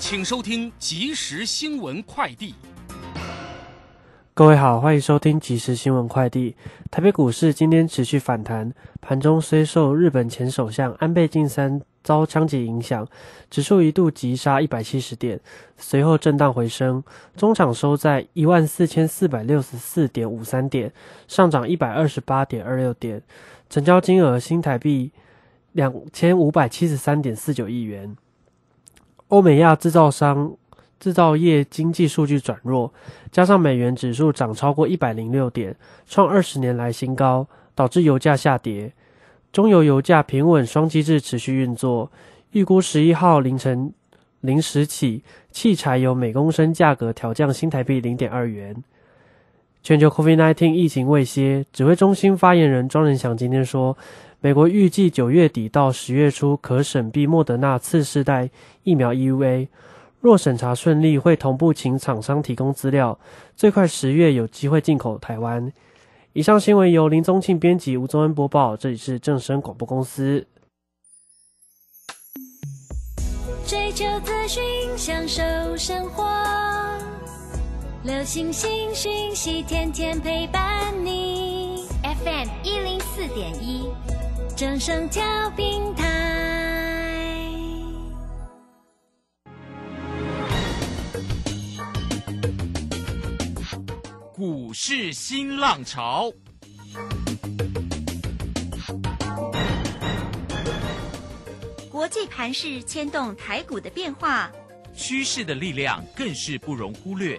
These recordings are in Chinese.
请收听即时新闻快递。各位好，欢迎收听即时新闻快递。台北股市今天持续反弹，盘中虽受日本前首相安倍晋三遭枪击影响，指数一度急杀一百七十点，随后震荡回升，中场收在一万四千四百六十四点五三点，上涨一百二十八点二六点，成交金额新台币两千五百七十三点四九亿元。欧美亚制造商制造业经济数据转弱，加上美元指数涨超过一百零六点，创二十年来新高，导致油价下跌。中油油价平稳，双机制持续运作。预估十一号凌晨零时起，汽柴油每公升价格调降新台币零点二元。全球 COVID-19 疫情未歇，指挥中心发言人庄仁祥今天说。美国预计九月底到十月初可审毕莫德纳次世代疫苗 EUA，若审查顺利，会同步请厂商提供资料，最快十月有机会进口台湾。以上新闻由林宗庆编辑，吴宗恩播报，这里是正声广播公司。追求资讯，享受生活，流星星讯息，天天陪伴你。FM 一零四点一。正声调平台，股市新浪潮，国际盘势牵动台股的变化，趋势的力量更是不容忽略。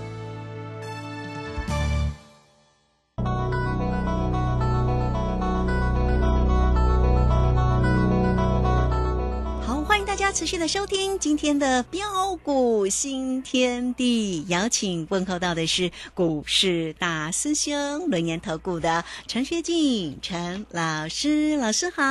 持续的收听今天的标股新天地，邀请问候到的是股市大师兄轮研投顾的陈学进陈老师，老师好。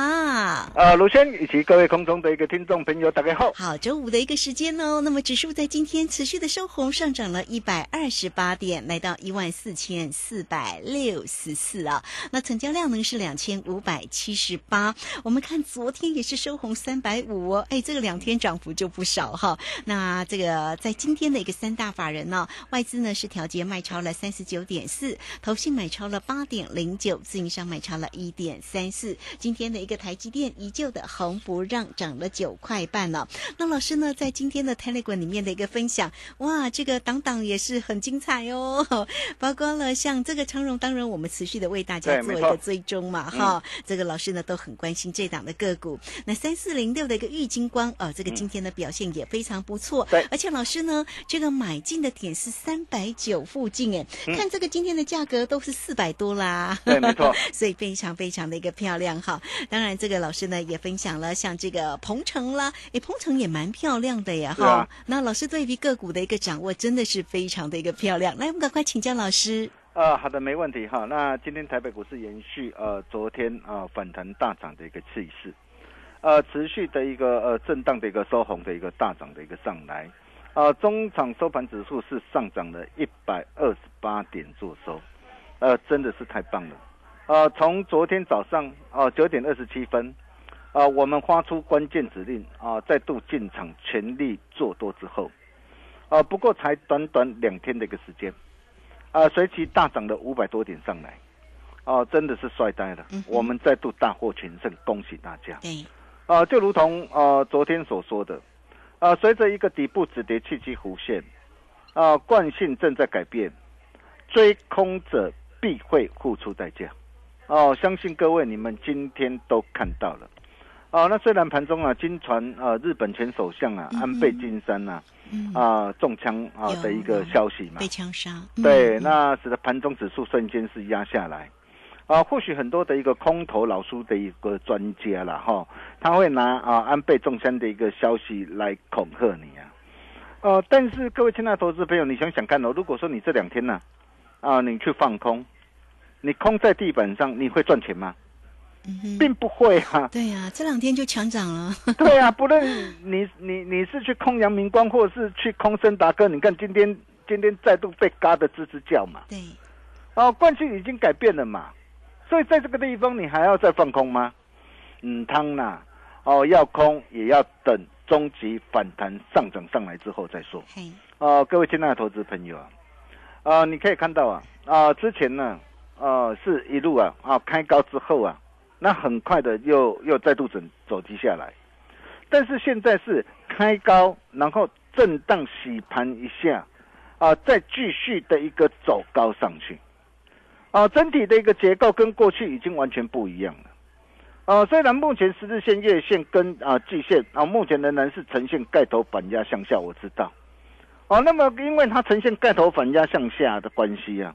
呃，卢轩以及各位空中的一个听众朋友，大家好。好，周五的一个时间哦，那么指数在今天持续的收红，上涨了一百二十八点，来到一万四千四百六十四啊。那成交量呢是两千五百七十八。我们看昨天也是收红三百五哦，哎，这个两。两天涨幅就不少哈，那这个在今天的一个三大法人呢，外资呢是调节卖超了三十九点四，投信买超了八点零九，自营商买超了一点三四。今天的一个台积电依旧的红不让，涨了九块半了。那老师呢，在今天的 Telegram 里面的一个分享，哇，这个档档也是很精彩哦，包括了像这个长荣，当然我们持续的为大家做一个追踪嘛，哈，这个老师呢都很关心这档的个股。那三四零六的一个玉金光。呃，这个今天的表现也非常不错。对，而且老师呢，这个买进的点是三百九附近，哎，看这个今天的价格都是四百多啦。对，没错。所以非常非常的一个漂亮哈。当然，这个老师呢也分享了像这个鹏程啦，哎，鹏程也蛮漂亮的呀哈。那老师对于个股的一个掌握真的是非常的一个漂亮。来，我们赶快请教老师。呃，好的，没问题哈。那今天台北股市延续呃昨天啊反弹大涨的一个气势。呃，持续的一个呃震荡的一个收红的一个大涨的一个上来，啊，中场收盘指数是上涨了一百二十八点做收，呃，真的是太棒了，呃，从昨天早上啊九点二十七分，啊，我们发出关键指令啊，再度进场全力做多之后，啊，不过才短短两天的一个时间，啊，随即大涨了五百多点上来，哦，真的是帅呆了，我们再度大获全胜，恭喜大家。啊，就如同呃昨天所说的，啊，随着一个底部止跌契机弧线，啊，惯性正在改变，追空者必会付出代价。哦，相信各位你们今天都看到了，哦，那虽然盘中啊，经传呃日本前首相啊安倍晋三呐嗯，啊中枪啊有的一个消息嘛。被，枪杀，对，嗯那使得盘中指数瞬间是压下来。啊，或许很多的一个空头老叔的一个专家了，哈，他会拿啊安倍中山的一个消息来恐吓你啊。呃，但是各位亲爱的投资朋友，你想想看哦，如果说你这两天呢、啊，你去放空，你空在地板上，你会赚钱吗？嗯哼并不会啊。对呀、这两天就强涨了，对啊，不论你你你是去空阳明光，或者是去空森达哥，你看今天今天再度被嘎的吱吱叫嘛。对，哦，惯性已经改变了嘛，所以在这个地方你还要再放空吗？嗯，汤呐，哦，要空也要等终极反弹上涨上来之后再说。嘿，哦，各位亲爱的投资朋友啊，啊，你可以看到啊，啊，之前呢，呃，是一路啊啊开高之后啊，那很快的又又再度整走低下来，但是现在是开高，然后震荡洗盘一下，啊，再继续的一个走高上去，啊，整体的一个结构跟过去已经完全不一样了。啊，虽然目前十字线、月线跟啊季线啊，目前仍然是呈现盖头反压向下，我知道。啊，那么因为它呈现盖头反压向下的关系啊，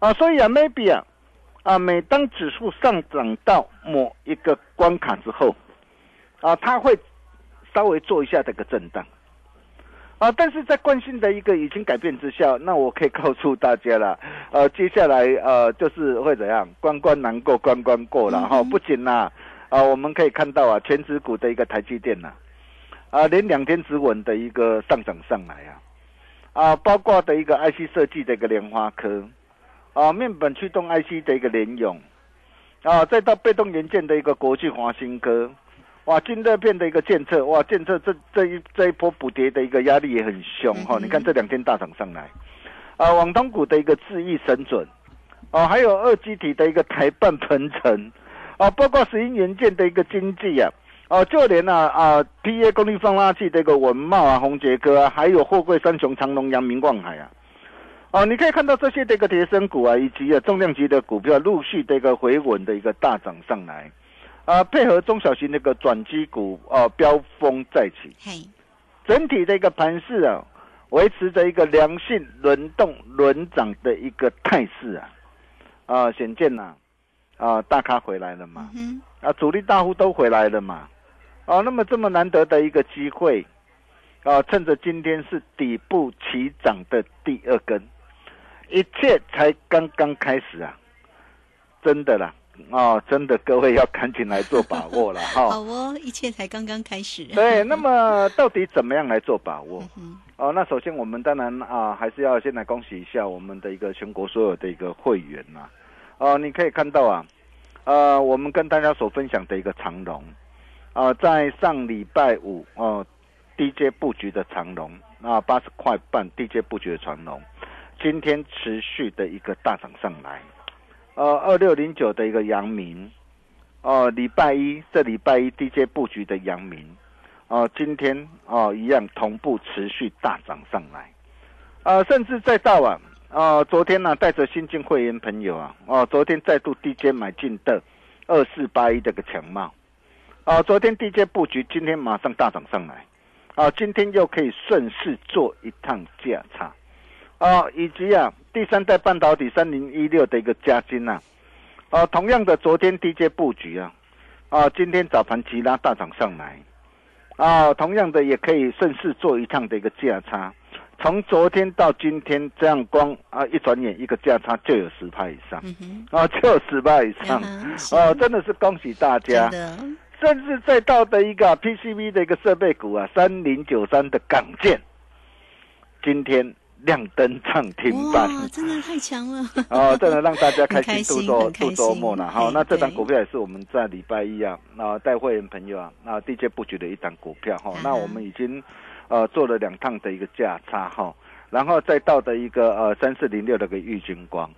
啊，所以啊，maybe 啊，啊，每当指数上涨到某一个关卡之后，啊，它会稍微做一下这个震荡。啊，但是在惯性的一个已经改变之下，那我可以告诉大家了，呃，接下来呃就是会怎样，关关难过关关过了哈、不仅呐、啊，我们可以看到啊，全指股的一个台积电呐、啊，连两天止稳的一个上涨上来啊，啊，包括的一个 IC 设计的一个莲花科，啊，面板驱动 IC 的一个联咏，啊，再到被动元件的一个国际华新科，哇，金热片的一个建测，哇，建测这这一这一波补跌的一个压力也很凶哈、你看这两天大涨上来，啊，网通股的一个智易神准，哦、还有二基体的一个台半鹏程，啊，包括石英元件的一个经济啊。哦，就连啊啊 PA 功率放大器的一个文茂啊、宏杰哥啊，还有货柜三雄长隆、阳明、望海啊，哦，你可以看到这些的一个叠升股啊，以及啊重量级的股票陆续的一个回稳的一个大涨上来，啊，配合中小型那个转机股啊飙风再起，嘿，整体的一个盘势啊，维持着一个良性轮动轮涨的一个态势啊，啊，显见呐、啊，大咖回来了嘛，嗯啊，主力大户都回来了嘛，哦、那么这么难得的一个机会，啊，趁着今天是底部起涨的第二根，一切才刚刚开始啊，真的啦，哦，真的各位要赶紧来做把握了 哈。哼，好哦，一切才刚刚开始，对，那么到底怎么样来做把握？嗯哦，那首先我们当然啊，还是要先来恭喜一下我们的一个全国所有的一个会员呐、哦，你可以看到啊，呃，我们跟大家所分享的一个长龙，啊，在上礼拜五哦，DJ 布局的长龙啊，八十块半 DJ 布局的长龙，今天持续的一个大涨上来，呃，二六零九的一个阳明，哦，礼拜一这礼拜一 DJ 布局的阳明。哦，今天哦一样同步持续大涨上来，呃，甚至再到啊，呃，昨天呢、带着新进会员朋友啊，哦，昨天再度 DJ 买进的二四八一这个强茂，啊，昨天 DJ 布局，今天马上大涨上来，啊，今天又可以顺势做一趟价差，啊，以及啊第三代半导体三零一六的一个加金呐、啊，同样的昨天低阶布局啊，啊，今天早盘急拉大涨上来。啊，同样的也可以顺势做一趟的一个价差，从昨天到今天这样光啊一转眼一个价差就有十派以上，啊就有十派以上，嗯哦，真的是恭喜大家。甚至再到的一个 PCB 的一个设备股啊，三零九三的港建，今天亮灯涨停板。哇，真的太强了，哦，真的让大家开心心度周 度周心末了。好，嘿那这档股票也是我们在礼拜一啊，那带会员朋友啊，那地接布局的一档股票哈。嗯那我们已经呃做了两趟的一个价差哈，然后再到的一个呃三四零六的一个玉金光。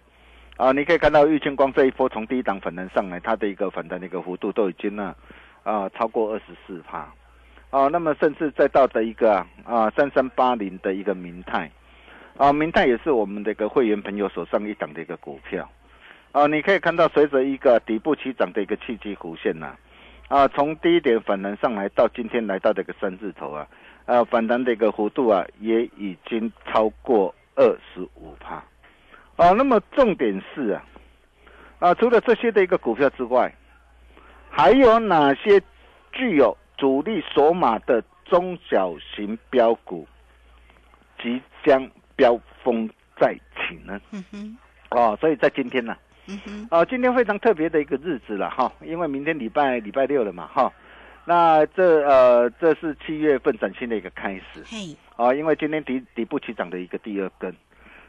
啊，你可以看到玉金光这一波从第一档反弹上来，它的一个反弹的一个幅度都已经呢，啊超过二十四帕，啊，那么甚至再到的一个啊三三八零的一个明泰，啊，明泰也是我们的一个会员朋友手上一档的一个股票，啊，你可以看到随着一个底部起涨的一个契机弧线呐、啊，从低点反弹上来到今天来到这个三字头啊，呃，反弹的一个幅度啊，也已经超过二十五帕。啊，那么重点是啊，啊，除了这些的一个股票之外，还有哪些具有主力筹码的中小型标股即将飙风再起呢？嗯哼，哦，所以在今天呢、嗯哼，啊，今天非常特别的一个日子了哈，因为明天礼拜礼拜六了嘛哈，那这呃这是七月份崭新的一个开始。嘿，啊，因为今天底底部起涨的一个第二根。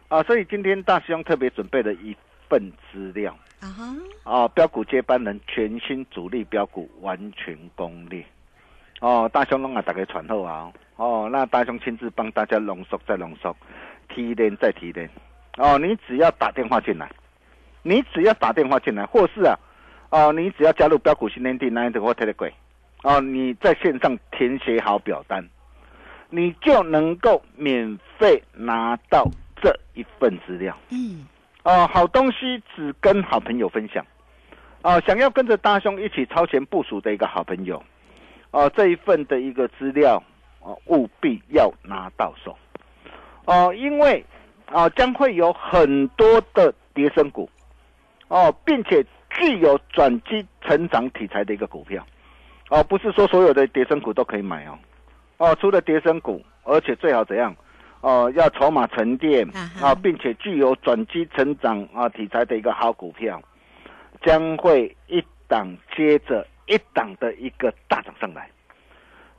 啊，所以今天大师兄特别准备了一份资料。啊哈，啊，标股接班人全新主力标股完全攻略。哦，大兄龙啊打开传后啊。哦，那大兄亲自帮大家浓缩再浓缩，提炼再提炼哦，你只要打电话进来。你只要打电话进来，或是啊，哦，你只要加入标股新天地 Nine 或 Telegram，哦，你在线上填写好表单，你就能够免费拿到这一份资料。嗯，哦，好东西只跟好朋友分享。哦，想要跟着大兄一起超前部署的一个好朋友，哦，这一份的一个资料，哦，务必要拿到手。哦，因为啊，将会有很多的跌升股。哦，并且具有转机成长题材的一个股票，哦，不是说所有的跌升股都可以买哦，哦，除了跌升股，而且最好怎样？哦，要筹码沉淀啊，并且具有转机成长啊题材的一个好股票，将会一档接着一档的一个大涨上来。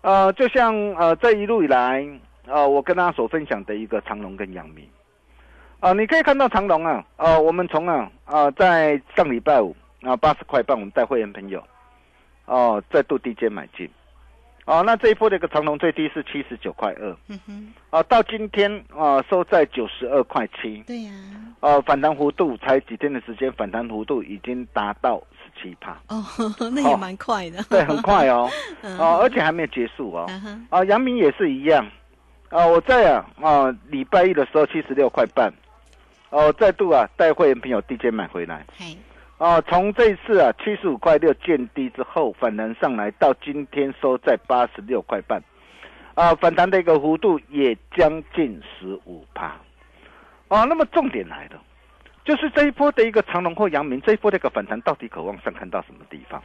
呃，就像呃这一路以来，呃，我跟大家所分享的一个长龙跟阳明。啊，你可以看到长龙啊，呃，我们从啊啊在上礼拜五啊八十块半，我们带会员朋友哦再度低阶买进，哦，那这一波的一个长龙最低是七十九块二，嗯哼，啊，到今天啊收在九十二块七，对呀、呃，反弹幅度才几天的时间，反弹幅度已经达到十七帕，哦，那也蛮快的，对，很快哦，嗯。哦，而且还没有结束哦，嗯，啊，阳明也是一样，啊，我在啊啊礼拜一的时候七十六块半。哦，再度啊带会员朋友低阶买回来，嘿，哦，从这一次啊七十五块六见低之后反弹上来，到今天收在八十六块半，啊，反弹的一个幅度也将近十五趴，啊，那么重点来了，就是这一波的一个长隆或阳明这一波的一个反弹到底渴望上看到什么地方？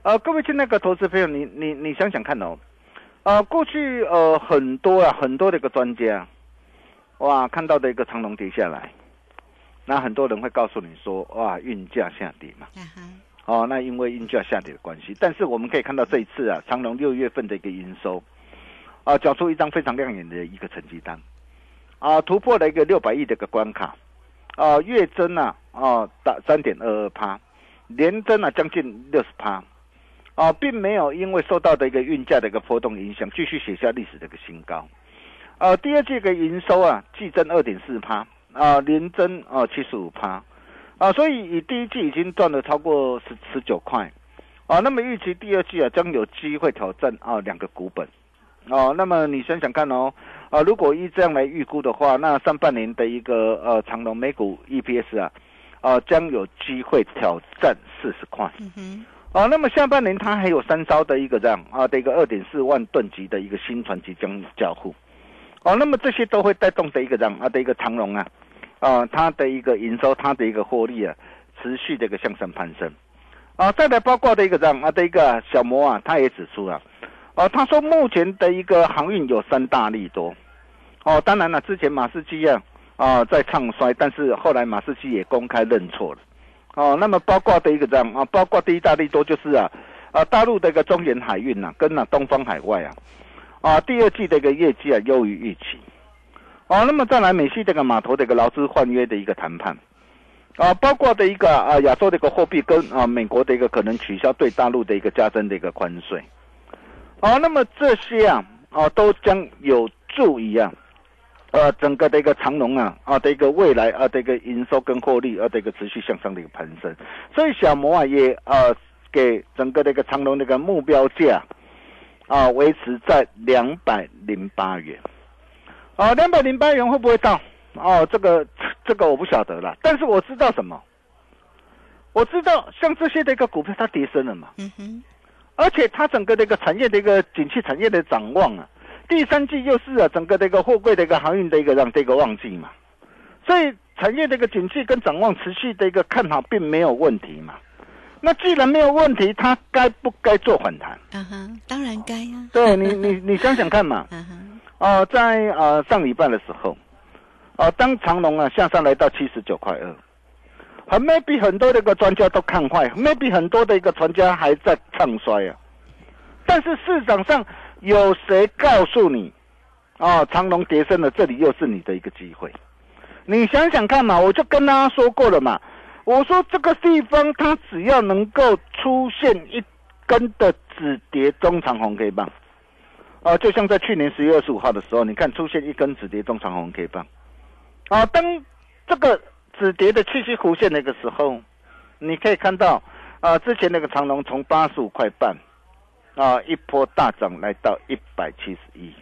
呃，各位亲爱的投资朋友，你你你想想看哦，呃，过去呃很多啊很多的一个专家。哇，看到的一个长龙跌下来，那很多人会告诉你说，哇，运价下跌嘛。哦，那因为运价下跌的关系，但是我们可以看到这一次啊，长隆六月份的一个营收，啊，缴出一张非常亮眼的一个成绩单，啊，突破了一个六百亿的一个关卡，啊，月增啊，啊，达三点二二趴，年增啊将近六十趴，啊，并没有因为受到的一个运价的一个波动影响，继续写下历史的一个新高。呃，第二季的营收啊，季增二点四趴，啊，年增啊七十五趴，啊，所以以第一季已经赚了超过十十九块，啊，那么预期第二季啊将有机会挑战啊两个股本，哦、那么你想想看哦，啊，如果依这样来预估的话，那上半年的一个呃长隆每股 EPS 啊，啊将有机会挑战四十块。嗯哼，哦，那么下半年它还有三艘的一个这样啊的一个二点四万吨级的一个新船即将交付，哦，那么这些都会带动的一个这样啊的一个长龙啊，啊它的一个营收，它的一个获利啊，持续的一个向上攀升，啊，再来包括的一个这样啊的一个小摩啊，他也指出啊，哦，他说目前的一个航运有三大利多，哦，当然了，之前马士基啊啊在唱衰，但是后来马士基也公开认错了。哦，那么包括的一个这样啊，包括第一大利多就是啊，啊大陆的一个中远海运呐、跟啊东方海外啊，啊第二季的一个业绩啊优于预期，哦，那么再来美系这个码头的一个劳资换约的一个谈判，啊，包括的一个啊亚洲的一个货币跟啊美国的一个可能取消对大陆的一个加征的一个关税，哦，那么这些啊啊都将有助于啊。呃，整个的一个长龙啊，啊的一个未来啊的一个营收跟获利啊的一个持续向上的一个攀升，所以小摩啊也呃给整个的一个长龙的一个目标价啊维持在两百零八元，啊两百零八元会不会到？哦，这个这个我不晓得了，但是我知道什么？我知道像这些的一个股票它跌升了嘛，嗯哼，而且它整个的一个产业的一个景气产业的展望啊，第三季又是啊整个的一个货柜的一个航运的一个让这个旺季嘛，所以产业的一个景气跟展望持续的一个看好并没有问题嘛。那既然没有问题，它该不该做反弹？啊哈，当然该呀。对你，你 你想想看嘛。啊哈，哦，在呃上礼拜的时候，哦，当长龙啊下上来到七十九块二，很 maybe 很多的一个专家都看坏，maybe 很多的一个专家还在唱衰啊。但是市场上有谁告诉你，哦，长龙跌升了，这里又是你的一个机会？你想想看嘛，我就跟大家说过了嘛。我说这个地方，它只要能够出现一根的止跌中长红 K 棒，啊，就像在去年十月二十五号的时候，你看出现一根止跌中长红 K 棒，啊，当这个止跌的气息弧线那个时候，你可以看到，啊，之前那个长龙从八十五块半，啊，一波大涨来到一百七十一。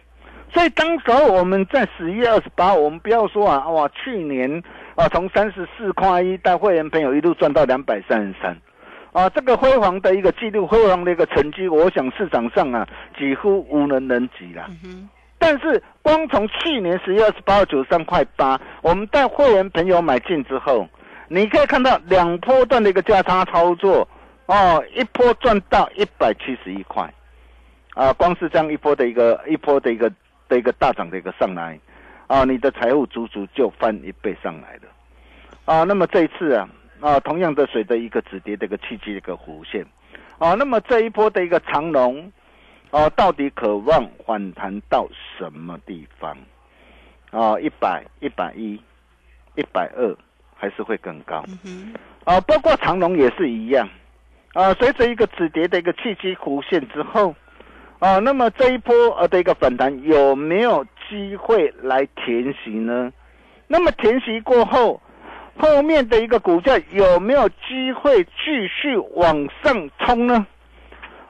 所以当时候我们在十月二十八，我们不要说啊，哇，去年啊从三十四块一带会员朋友一路赚到两百三十三，啊，这个辉煌的一个记录，辉煌的一个成绩，我想市场上啊几乎无人能及了。但是光从去年十月二十八号九十三块八，我们带会员朋友买进之后，你可以看到两波段的一个价差操作，哦，一波赚到一百七十一块，啊，光是这样一波的一个一波的一个。的一个大涨的一个上来，啊，你的财富足足就翻一倍上来了，啊，那么这一次啊，啊，同样的随着一个止跌的一个契机的一个弧线，啊，那么这一波的一个长龙，啊，到底渴望反弹到什么地方？啊，一百、一百一、一百二，还是会更高？啊，包括长龙也是一样，啊，随着一个止跌的一个契机弧线之后。啊，那么这一波呃的一个反弹有没有机会来填息呢？那么填息过后，后面的一个股价有没有机会继续往上冲呢？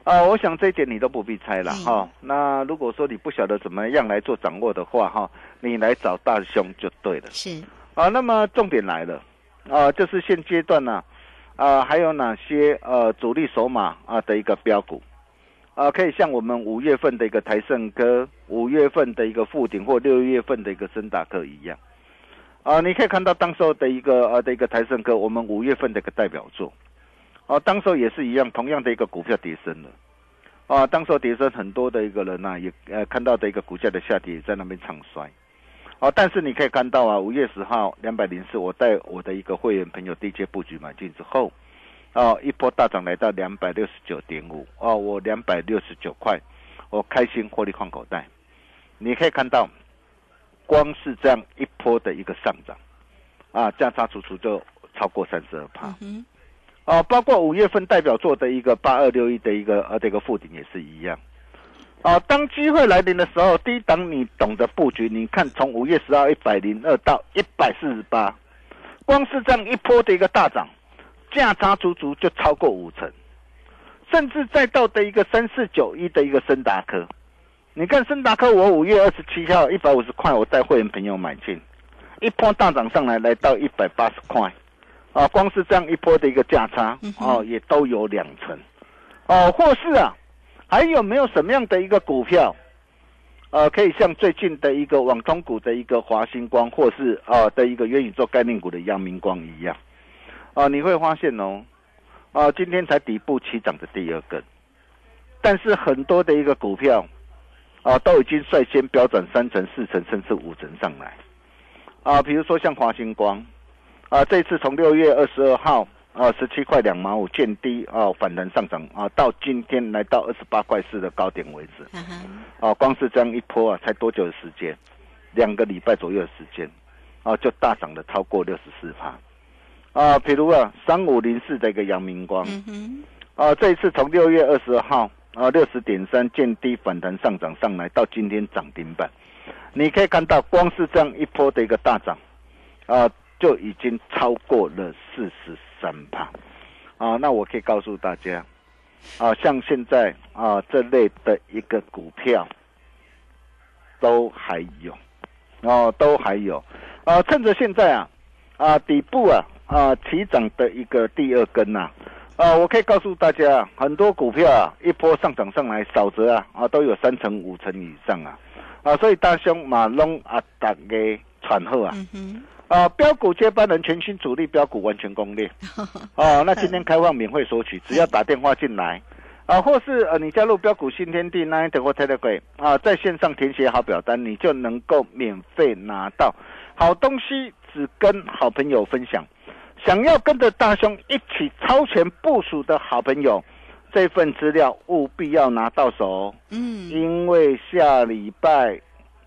啊，我想这一点你都不必猜了哈。那如果说你不晓得怎么样来做掌握的话哈，你来找大兄就对了。是啊，那么重点来了啊，就是现阶段呢啊，啊还有哪些呃主力筹码啊的一个标股？啊，可以像我们五月份的一个台盛科，五月份的一个富鼎或六月份的一个森达科一样，啊，你可以看到当时候的一个呃的一个台盛科，我们五月份的一个代表作，啊，当时候也是一样，同样的一个股票跌升了，啊，当时候跌升很多的一个人呐，也呃看到的一个股价的下跌在那边唱衰，啊，但是你可以看到啊，五月十号两百零四，我带我的一个会员朋友低阶布局买进之后。哦，一波大涨来到两百六十九点五哦，我两百六十九块，我开心获利放口袋。你可以看到，光是这样一波的一个上涨，啊，价差足足就超过三十二趴。哦，包括五月份代表作的一个八二六一的一个呃这个附顶也是一样。啊，当机会来临的时候，第一档你懂得布局，你看从五月十号一百零二到一百四十八，光是这样一波的一个大涨。价差足足就超过五成，甚至再到的一个三四九一的一个森达科，你看森达科，我五月二十七号一百五十块，我带会员朋友买进，一波大涨上来，来到一百八十块，啊，光是这样一波的一个价差，哦，也都有两成，哦，或是啊，还有没有什么样的一个股票，呃，可以像最近的一个网通股的一个华星光，或是啊的一个元宇宙概念股的阳明光一样？啊，你会发现哦，啊，今天才底部起涨的第二根，但是很多的一个股票，啊，都已经率先飙涨三成、四成，甚至五成上来，啊，比如说像华星光，啊，这次从六月二十二号啊十七块两毛五见低啊反弹上涨啊，到今天来到二十八块四的高点为止，啊，光是这样一波啊，才多久的时间？两个礼拜左右的时间，啊，就大涨了超过六十四趴。啊，比如啊，三五零四的一个阳明光，啊，这一次从六月二十号啊六十点三见低反弹上涨上来，到今天涨停板，你可以看到，光是这样一波的一个大涨，啊，就已经超过了四十三趴，啊，那我可以告诉大家，啊，像现在啊这类的一个股票，都还有，哦，都还有，啊，趁着现在啊，啊底部啊。啊，起涨的一个第二根呐，啊，我可以告诉大家，很多股票啊，一波上涨上来，少则啊啊都有三成五成以上啊，啊，所以大兄马龙啊，大家喘后啊，嗯哼，啊，标股接班人全新主力标股完全攻略，哦，那今天开放免费索取，只要打电话进来，啊，或是呃你加入标股新天地 Nine 或 Telegram 啊，在线上填写好表单，你就能够免费拿到。好东西，只跟好朋友分享。想要跟着大兄一起超前部署的好朋友，这份资料务必要拿到手哦，嗯。因为下礼拜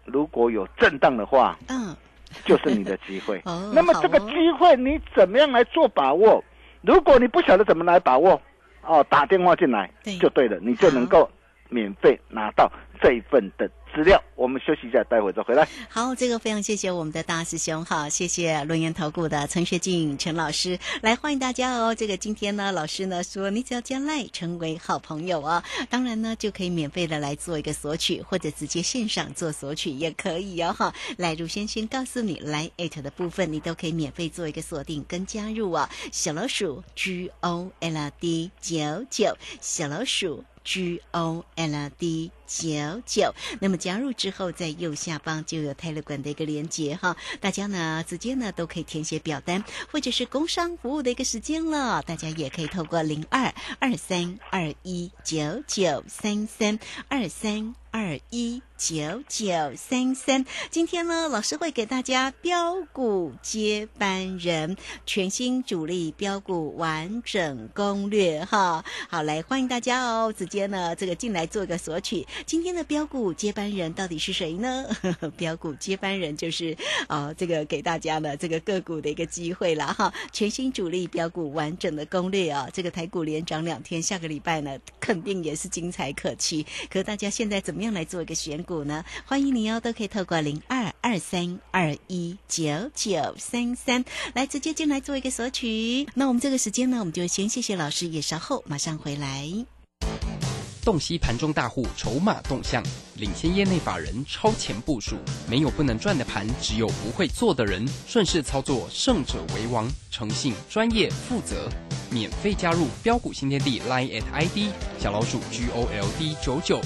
如果有震荡的话，嗯，就是你的机会。哦那么这个机会你怎么样来做把握？如果你不晓得怎么来把握，哦，打电话进来就对了，你就能够免费拿到这一份的资料。我们休息一下，待会再回来。好，这个非常谢谢我们的大师兄哈，谢谢轮研投顾的陈学进陈老师来欢迎大家哦。这个今天呢，老师呢说你只要将来成为好朋友哦，当然呢就可以免费的来做一个索取，或者直接线上做索取也可以哦哈。来，如先先告诉你来艾特的部分，你都可以免费做一个锁定跟加入啊。小老鼠 G O L D 九九，小老鼠 G O L D 九九。那么加入之后，在右下方就有泰勒管的一个连接哈，大家呢直接呢都可以填写表单，或者是工商服务的一个时间了，大家也可以透过零二二三二一九九三三二三。二一九九三三，今天呢，老师会给大家标股接班人全新主力标股完整攻略哈。好，来欢迎大家哦，直接呢这个进来做一个索取。今天的标股接班人到底是谁呢？标股接班人就是啊、这个给大家呢这个个股的一个机会了哈。全新主力标股完整的攻略啊，这个台股连涨两天，下个礼拜呢肯定也是精彩可期。可大家现在怎么样来做一个选股呢？欢迎你哦，都可以透过零二二三二一九九三三来直接进来做一个索取。那我们这个时间呢，我们就先谢谢老师，也稍后马上回来。洞悉盘中大户筹码动向，领先业内法人超前部署。没有不能赚的盘，只有不会做的人。顺势操作，胜者为王。诚信、专业、负责。免费加入标股新天地 Line at ID 小老鼠 G O L D 九九。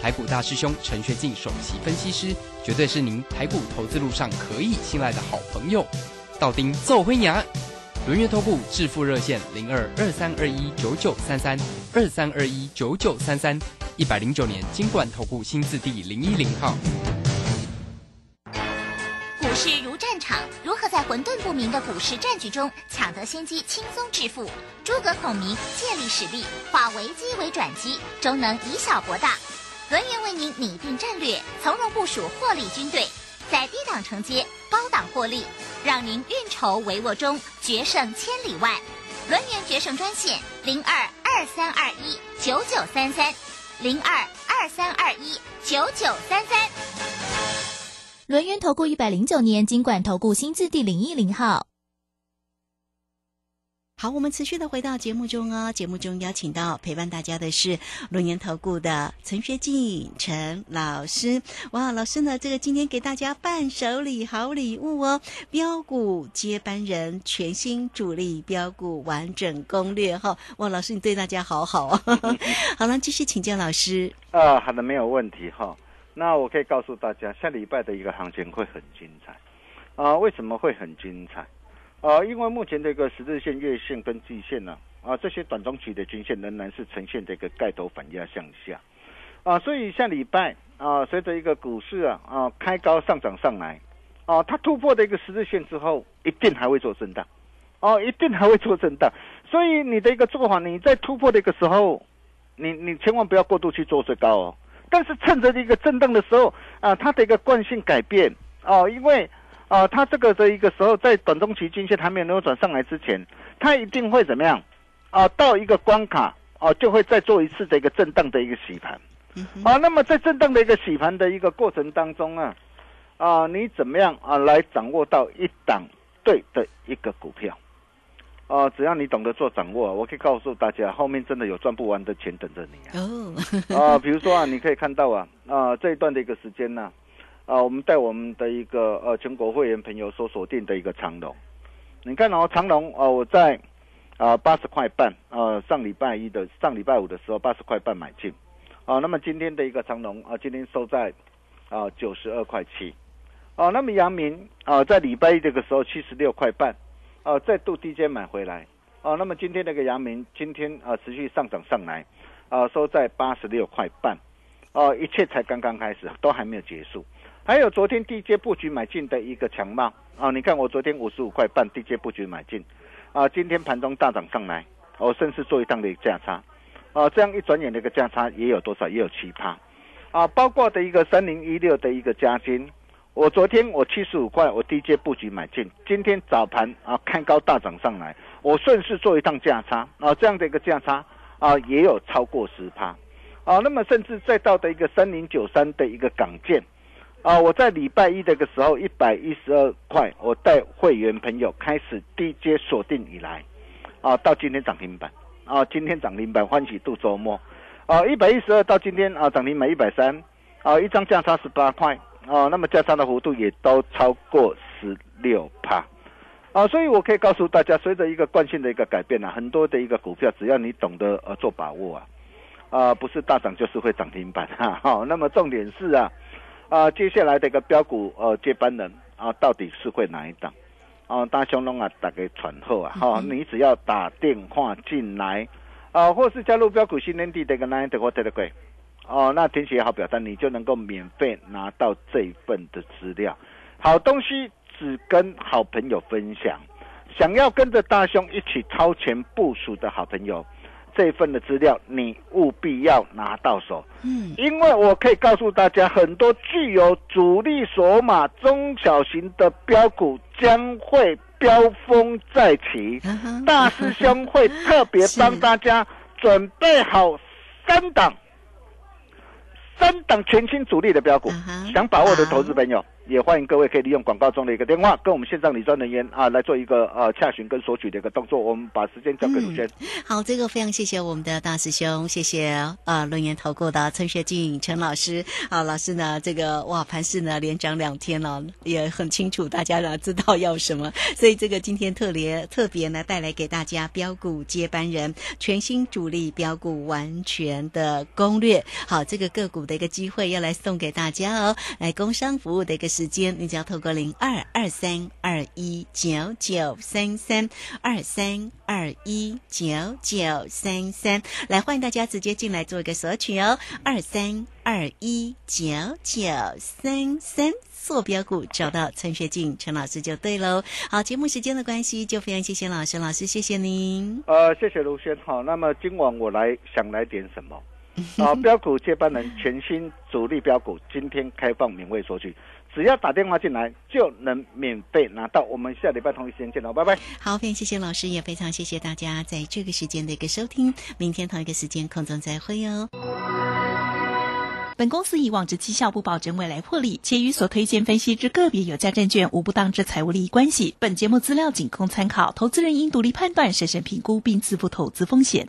台股大师兄陈学进首席分析师，绝对是您台股投资路上可以信赖的好朋友。道丁奏灰牙。轮月投顾致富热线零二二三二一九九三三二三二一九九三三，一百零九年金管投顾新字第零一零号。股市如战场，如何在混沌不明的股市战局中抢得先机，轻松致富？诸葛孔明借力使力，化危机为转机，终能以小博大。轮源为您拟定战略，从容部署获利军队，在低档承接，高档获利，让您运筹帷幄中决胜千里外。轮源决胜专线零二二三二一九九三三零二二三二一九九三三。轮源投顾一百零九年金管投顾新字第零一零号。好，我们持续的回到节目中哦。节目中邀请到陪伴大家的是龙岩投顾的陈学进陈老师。哇，老师呢，这个今天给大家伴手礼好礼物哦，标股接班人全新主力标股完整攻略哈、哇，老师你对大家好好啊。好了，继续请教老师。啊，好的，没有问题哈。那我可以告诉大家，下礼拜的一个行情会很精彩啊。为什么会很精彩？啊，因为目前的一个十日线、月线跟季线呢、啊，这些短中期的均线仍然是呈现的一个盖头反压向下啊，所以下礼拜啊，随着一个股市啊啊开高上涨上来啊，它突破的一个十日线之后，一定还会做震荡哦、一定还会做震荡。所以你的一个做法，你在突破的一个时候，你你千万不要过度去做最高哦。但是趁着一个震荡的时候啊，它的一个惯性改变哦，因为啊，它这个的一个时候，在短中期均线还没有扭转上来之前，它一定会怎么样啊？到一个关卡啊，就会再做一次的一个震荡的一个洗盘啊。那么在震荡的一个洗盘的一个过程当中啊，啊，你怎么样啊来掌握到一档对的一个股票？啊，只要你懂得做掌握，我可以告诉大家，后面真的有赚不完的钱等着你啊！哦，啊，比如说啊，你可以看到啊，啊这一段的一个时间呢、啊，我们带我们的一个呃全国会员朋友所锁定的一个长龙，你看哦，长龙哦，我在啊八十块半，呃上礼拜一的上礼拜五的时候八十块半买进，啊那么今天的一个长龙啊今天收在啊九十二块七，哦那么阳明啊在礼拜一这个时候七十六块半，哦再度低阶买回来，哦那么今天那个阳明今天啊持续上涨上来，啊收在八十六块半，哦一切才刚刚开始，都还没有结束。还有昨天低阶布局买进的一个强茂啊，你看我昨天五十五块半低阶布局买进，啊，今天盘中大涨上来，我甚至做一档的价差，啊，这样一转眼的一个价差也有多少？也有七趴，啊，包括的一个三零一六的一个加金，我昨天我七十五块我低阶布局买进，今天早盘啊看高大涨上来，我顺势做一趟价差，啊，这样的一个价差啊也有超过十趴，啊，那么甚至再到的一个三零九三的一个港建。啊，我在礼拜一的个时候一百一十二块，我带会员朋友开始低阶锁定以来，啊，到今天涨停板，啊，今天涨停板欢喜度周末，啊，一百一十二到今天啊涨停板一百三，啊，一张价差十八块，啊，那么价差的幅度也都超过十六帕，啊，所以我可以告诉大家，随着一个惯性的一个改变啊，很多的一个股票，只要你懂得呃做把握啊，啊，不是大涨就是会涨停板哈，好，那么重点是啊。啊，接下来的一个标股呃接班人啊，到底是会哪一档？啊，大雄龙啊，打给传后啊，哈，你只要打电话进来啊，或是加入标股新天地的一个 nine 的或 telegram，哦，那填写好表单，你就能够免费拿到这一份的资料。好东西只跟好朋友分享，想要跟着大兄一起超前部署的好朋友。这份的资料你务必要拿到手，嗯，因为我可以告诉大家，很多具有主力索码中小型的标股将会飙风再起，大师兄会特别帮大家准备好三档，三档全新主力的标股，想把握的投资朋友。也欢迎各位可以利用广告中的一个电话，跟我们线上理专人员啊来做一个呃洽询跟索取的一个动作。我们把时间交给主持人。好，这个非常谢谢我们的大师兄，谢谢啊论言投顾的陈学静陈老师。啊，老师呢，这个哇盘市呢连涨两天了，也很清楚大家呢知道要什么，所以这个今天特别特别呢带来给大家标股接班人全新主力标股完全的攻略。好，这个个股的一个机会要来送给大家哦，来工商服务的一个。时间，你只要透过零二二三二一九九三三二三二一九九三三来，欢迎大家直接进来做一个索取哦。二三二一九九三三，坐标股找到陈学静陈老师就对喽。好，节目时间的关系，就非常谢谢老师，老师谢谢您。呃，谢谢卢轩。好，那么今晚我来想来点什么？啊，标股接班人全新主力标股，今天开放免费索取。只要打电话进来，就能免费拿到。我们下礼拜同一时间见喽，拜拜。好，非常谢谢老师，也非常谢谢大家在这个时间的一个收听。明天同一个时间空中再会哦。本公司以往之绩效不保证未来获利，且与所推荐分析之个别有价证券无不当之财务利益关系。本节目资料仅供参考，投资人应独立判断、审慎评估并自负投资风险。